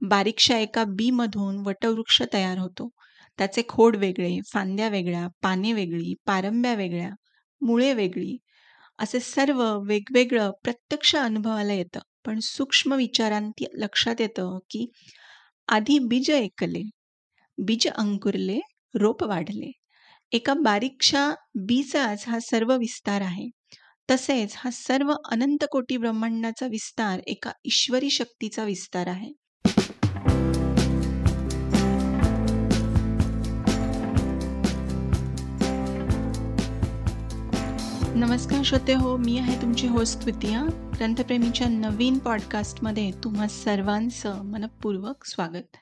बारीकशा एका बीमधून वटवृक्ष तयार होतो. त्याचे खोड वेगळे फांद्या वेगळ्या पाने वेगळी पारंब्या वेगळ्या मुळे वेगळी असे सर्व वेगवेगळं प्रत्यक्ष अनुभवाला येतं. पण सूक्ष्म विचारांती लक्षात येतं की आधी बीज ऐकले बीज अंकुरले रोप वाढले. एका बारीकशा बीचाच हा सर्व विस्तार आहे. तसेच हा सर्व अनंत कोटी ब्रह्मांडाचा विस्तार एका ईश्वरी शक्तीचा विस्तार आहे. नमस्कार श्रोते हो मी आहे तुमची होस्ट विद्या ग्रंथप्रेमीच्या नवीन पॉडकास्टमध्ये तुम्हा सर्वांचं मनपूर्वक स्वागत.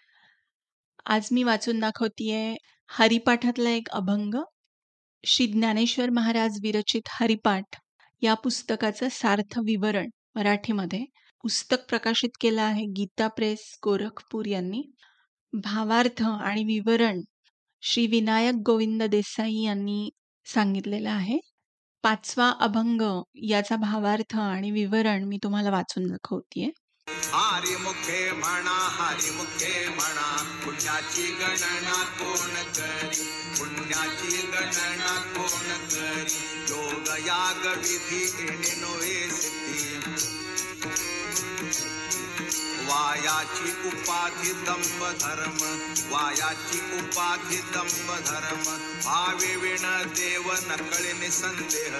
आज मी वाचून दाखवतीये हरिपाठातला एक अभंग. श्री ज्ञानेश्वर महाराज विरचित हरिपाठ या पुस्तकाचं सार्थ विवरण मराठीमध्ये. पुस्तक प्रकाशित केलं आहे गीता प्रेस गोरखपूर यांनी. भावार्थ आणि विवरण श्री विनायक गोविंद देसाई यांनी सांगितलेलं आहे. पाचवा अभंग याचा भावार्थ आणि विवरण मी तुम्हाला वाचून दाखवतीये. हारी मुखे म्हणा हारी मुखे म्हणा पुण्याची गणना कोण करी? पुण्याची गणना कोण करी? योग याग विधी येणे सिद्धी. वायाची उपाधी दंप धर्म वायाची उपाधी दंप धर्म भावे विण देव नकळीने संदेह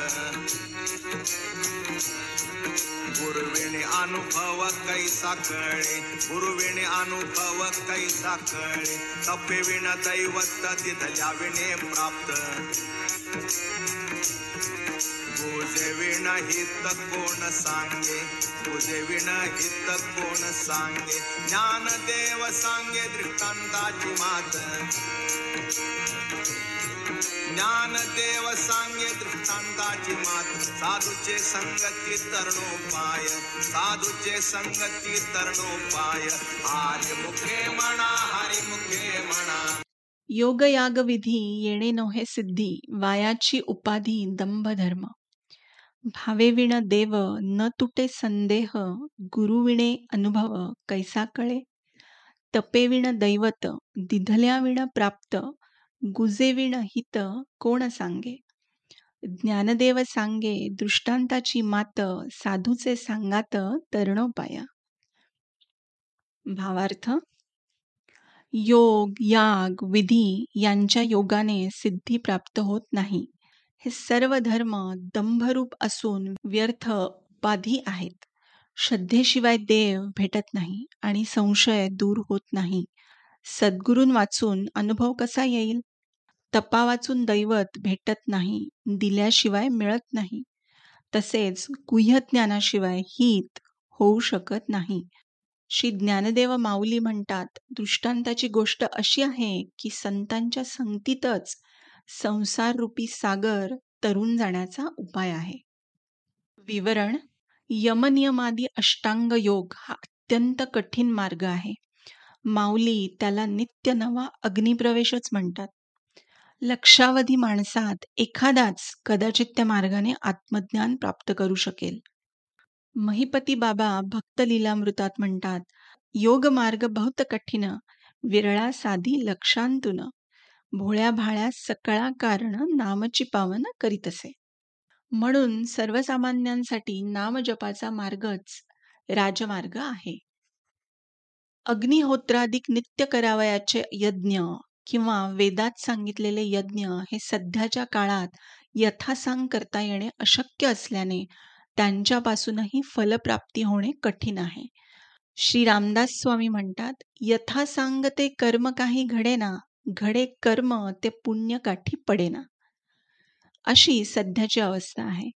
गुरुविणे अनुभव कैसा कळे गुरुविणे अनुभव कैसा कळे तपे विण दैवत दिधल्या विणे प्राप्त. गोजे विण हित कोण सांगे? गोजे विण हित कोण सांगे? ज्ञान देव सांगे दृष्टांताची मात. ज्ञान देव सांगे दृष्टांताची मात. साधूचे संगती तरणोपाय. साधूचे संगती तरणोपाय. हरी मुखे म्हणा हरी मुखे म्हणा. योग याग विधी येणे नोहे सिद्धी. वायाची उपाधी दंभ धर्म भावेविण देव न तुटे संदेह गुरुविणे अनुभव कैसा कळे? तपेविण दैवत दिधल्याविण प्राप्त गुजेविण हित कोण सांगे? ज्ञानदेव सांगे दृष्टांताची मात साधूचे सांगात तरणोपाया. भावार्थ योग याग विधी यांच्या योगाने सिद्धी प्राप्त होत नाही. हे सर्व धर्म दंभरूप असून व्यर्थ उपाधी आहेत. श्रद्धेशिवाय देव भेटत नाही आणि संशय दूर होत नाही. सद्गुरून वाचून अनुभव कसा येईल? तपा वाचून दैवत भेटत नाही दिल्याशिवाय मिळत नाही. तसेच गुह्यज्ञानाशिवाय हित होऊ शकत नाही. श्री ज्ञानदेव माऊली म्हणतात दृष्टांताची गोष्ट अशी आहे की संतांच्या संगतीतच संसार रूपी सागर तरुण जाण्याचा उपाय आहे. विवरण यमनियमादी अष्टांग योग हा अत्यंत कठीण मार्ग आहे. माऊली त्याला नित्य नवा अग्निप्रवेशच म्हणतात. लक्षावधी माणसात एखादाच कदाचित त्या मार्गाने आत्मज्ञान प्राप्त करू शकेल. महिपती बाबा भक्त लीलामृतात म्हणतात योग मार्ग बहुत कठीण विरळा साधी लक्षांतून. भोळ्या भाळ्या सकळा कारण नामची पावन करीतसे म्हणून सर्वसामान्यांसाठी नामजपाचा मार्गच राजमार्ग आहे. अग्निहोत्राधिक नित्य करावयाचे यज्ञ किंवा वेदात सांगितलेले यज्ञ हे सध्याच्या काळात यथासांग करता येणे अशक्य असल्याने त्यांच्यापासूनही फलप्राप्ती होणे कठीण आहे. श्री रामदास स्वामी म्हणतात यथासांग ते कर्म काही घडेना घडे कर्म ते पुण्य काठी पडेना. अशी सध्याची अवस्था आहे.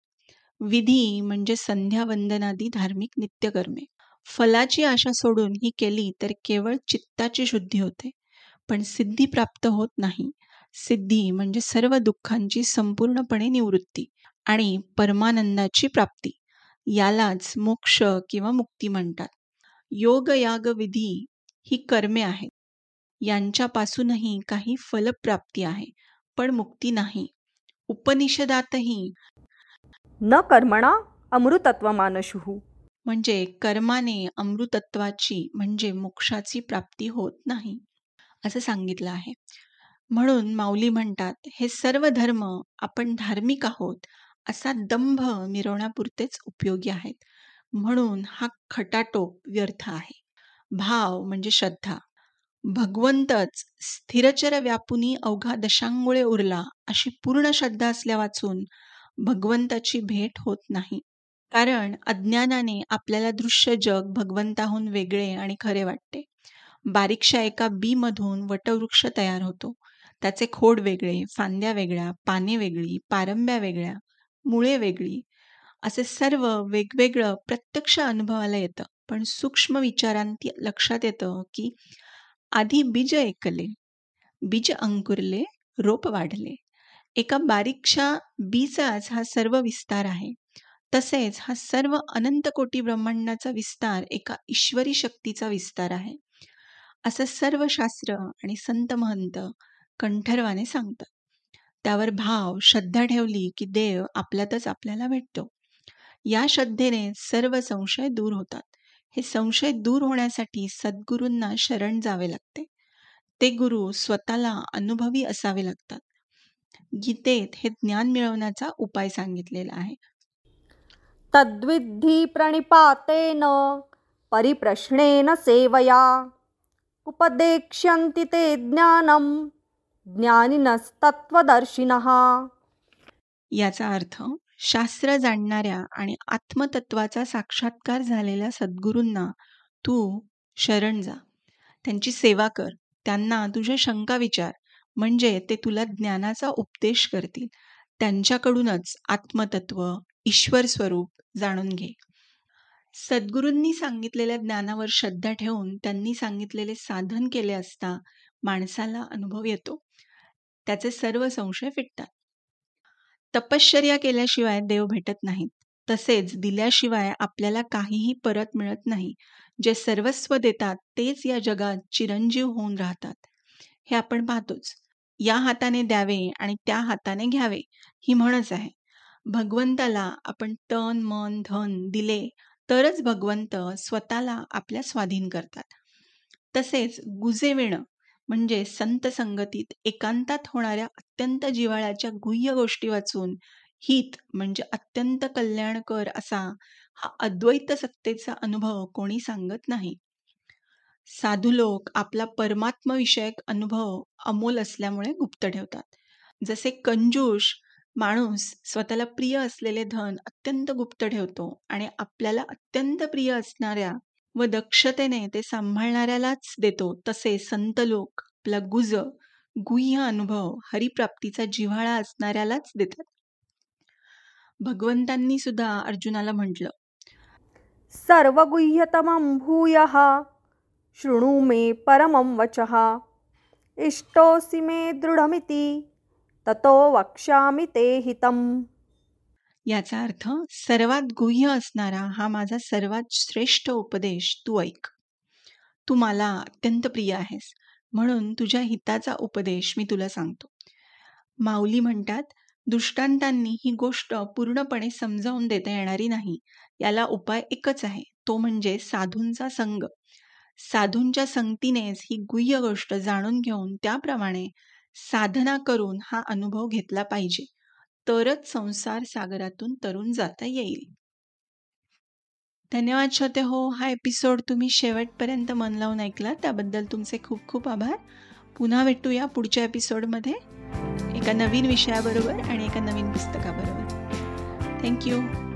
विधी म्हणजे संध्या वंदनादी धार्मिक नित्यकर्मे. फलाची आशा सोडून ही केली तर केवळ चित्ताची शुद्धी होते. पण सिद्धी प्राप्त होत नाही. सिद्धी म्हणजे सर्व दुःखांची संपूर्णपणे निवृत्ती आणि परमानंदाची प्राप्ती. यालाच मोक्ष किंवा मुक्ती म्हणतात. योग याग विधी ही कर्मे आहेत. यांच्यापासूनही काही फलप्राप्ती आहे पण मुक्ती नाही. उपनिषदातही. न कर्मणा अमृतत्व मानशुः म्हणजे कर्माने अमृतत्वाची म्हणजे मोक्षाची प्राप्ती होत नाही असं सांगितलं आहे. म्हणून माऊली म्हणतात हे सर्व धर्म आपण धार्मिक आहोत असा दंभ मिरवण्यापुरतेच उपयोगी आहेत. म्हणून हा खटाटोप व्यर्थ आहे. भाव म्हणजे श्रद्धा. भगवंतच स्थिरचर व्यापुनी अवघा दशांगुळे उरला अशी पूर्ण श्रद्धा असल्या वाचून भगवंताची भेट होत नाही. कारण अज्ञानाने आपल्याला दृश्य जग भगवंताहून वेगळे आणि खरे वाटते. बारीकशा एका बी मधून वटवृक्ष तयार होतो. त्याचे खोड वेगळे फांद्या वेगळ्या पाने वेगळी पारंब्या वेगळ्या मुळे वेगळी असे सर्व वेगवेगळं प्रत्यक्ष अनुभवाला येतं. पण सूक्ष्म विचारांती लक्षात येतं की आधी बीज ऐकले बीज अंकुरले रोप वाढले. एका बारीकशा बीचाच हा सर्व विस्तार आहे. तसेच हा सर्व अनंत कोटी ब्रह्मांडाचा विस्तार एका ईश्वरी शक्तीचा विस्तार आहे. असं सर्व शास्त्र आणि संत महंत कंठरवाने सांगतात. त्यावर भाव श्रद्धा ठेवली की देव आपल्यातच आपल्याला भेटतो. या श्रद्धेने सर्व संशय दूर होतात. हे संशय दूर होण्यासाठी सद्गुरूंना शरण जावे लागते. ते गुरु स्वतःला अनुभवी असावे लागतात. गीतेत हे ज्ञान मिळवण्याचा उपाय सांगितलेला आहे. तद्विधी प्रणिपातेन परिप्रश्नेन सेवया उपदेक्ष्यन्ति ते ज्ञानम ज्ञानिनस्तत्वदर्शिनः याचा अर्थ शास्त्र जाणणाऱ्या आणि आत्मतत्वाचा साक्षात्कार झालेल्या सद्गुरूंना तू शरण जा. त्यांची सेवा कर. त्यांना तुझ्या शंका विचार. म्हणजे ते तुला ज्ञानाचा उपदेश करतील. त्यांच्याकडूनच आत्मतत्व ईश्वर स्वरूप जाणून घे. सद्गुरूंनी सांगितलेल्या ज्ञानावर श्रद्धा ठेवून त्यांनी सांगितलेले साधन केले असता माणसाला अनुभव येतो. त्याचे सर्व संशय फिटतात. तपश्चर्या केल्याशिवाय देव भेटत नाहीत. तसेच दिल्याशिवाय आपल्याला काहीही परत मिळत नाही. जे सर्वस्व देतात तेच या जगात चिरंजीव होऊन राहतात. हे आपण पाहतोच. या हाताने द्यावे आणि त्या हाताने घ्यावे ही म्हणच आहे. भगवंताला आपण तन मन धन दिले तरच भगवंत स्वतःला आपल्या स्वाधीन करतात. तसेच गुजेविणं म्हणजे संत संगतीत एकांतात होणाऱ्या अत्यंत जिव्हाळ्याच्या गुह्य गोष्टी वाचून हित म्हणजे अत्यंत कल्याणकर असा हा अद्वैत सत्तेचा अनुभव कोणी सांगत नाही. साधू लोक आपला परमात्मविषयक अनुभव अमोल असल्यामुळे गुप्त ठेवतात. जसे कंजूष माणूस स्वतःला प्रिय असलेले धन अत्यंत गुप्त ठेवतो आणि आपल्याला अत्यंत प्रिय असणाऱ्या व दक्षतेने ते सांभाळणाऱ्यालाच देतो. तसे संत लोक आपला गुज गुह्य अनुभव हरिप्राप्तीचा जिव्हाळा असणाऱ्यालाच देतात. भगवंतांनी सुद्धा अर्जुनाला म्हटलं सर्वगुह्यतमं भूयः शृणु मे परमं वचः। इष्टोऽसि मे दृढमिति ततो वक्ष्यामि ते हितम्। याचा अर्थ सर्वात गुह्य असणारा हा माझा सर्वात श्रेष्ठ उपदेश तू ऐक. तू मला अत्यंत प्रिय आहेस म्हणून तुझ्या हिताचा उपदेश मी तुला सांगतो. माऊली म्हणतात दृष्टांतांनी ही गोष्ट पूर्णपणे समजावून देता येणारी नाही. याला उपाय एकच आहे तो म्हणजे साधूंचा संग. साधूंच्या संगतीनेच ही गुह्य गोष्ट जाणून घेऊन त्याप्रमाणे साधना करून हा अनुभव घेतला पाहिजे. तरच संसार सागरातून तरुण जाता येईल. धन्यवाद श्रोते हो हा एपिसोड तुम्ही शेवटपर्यंत मन लावून ऐकला. त्याबद्दल तुमचे खूप खूप आभार. पुन्हा भेटूया पुढच्या एपिसोडमध्ये एका नवीन विषयाबरोबर आणि एका नवीन पुस्तकाबरोबर. थँक्यू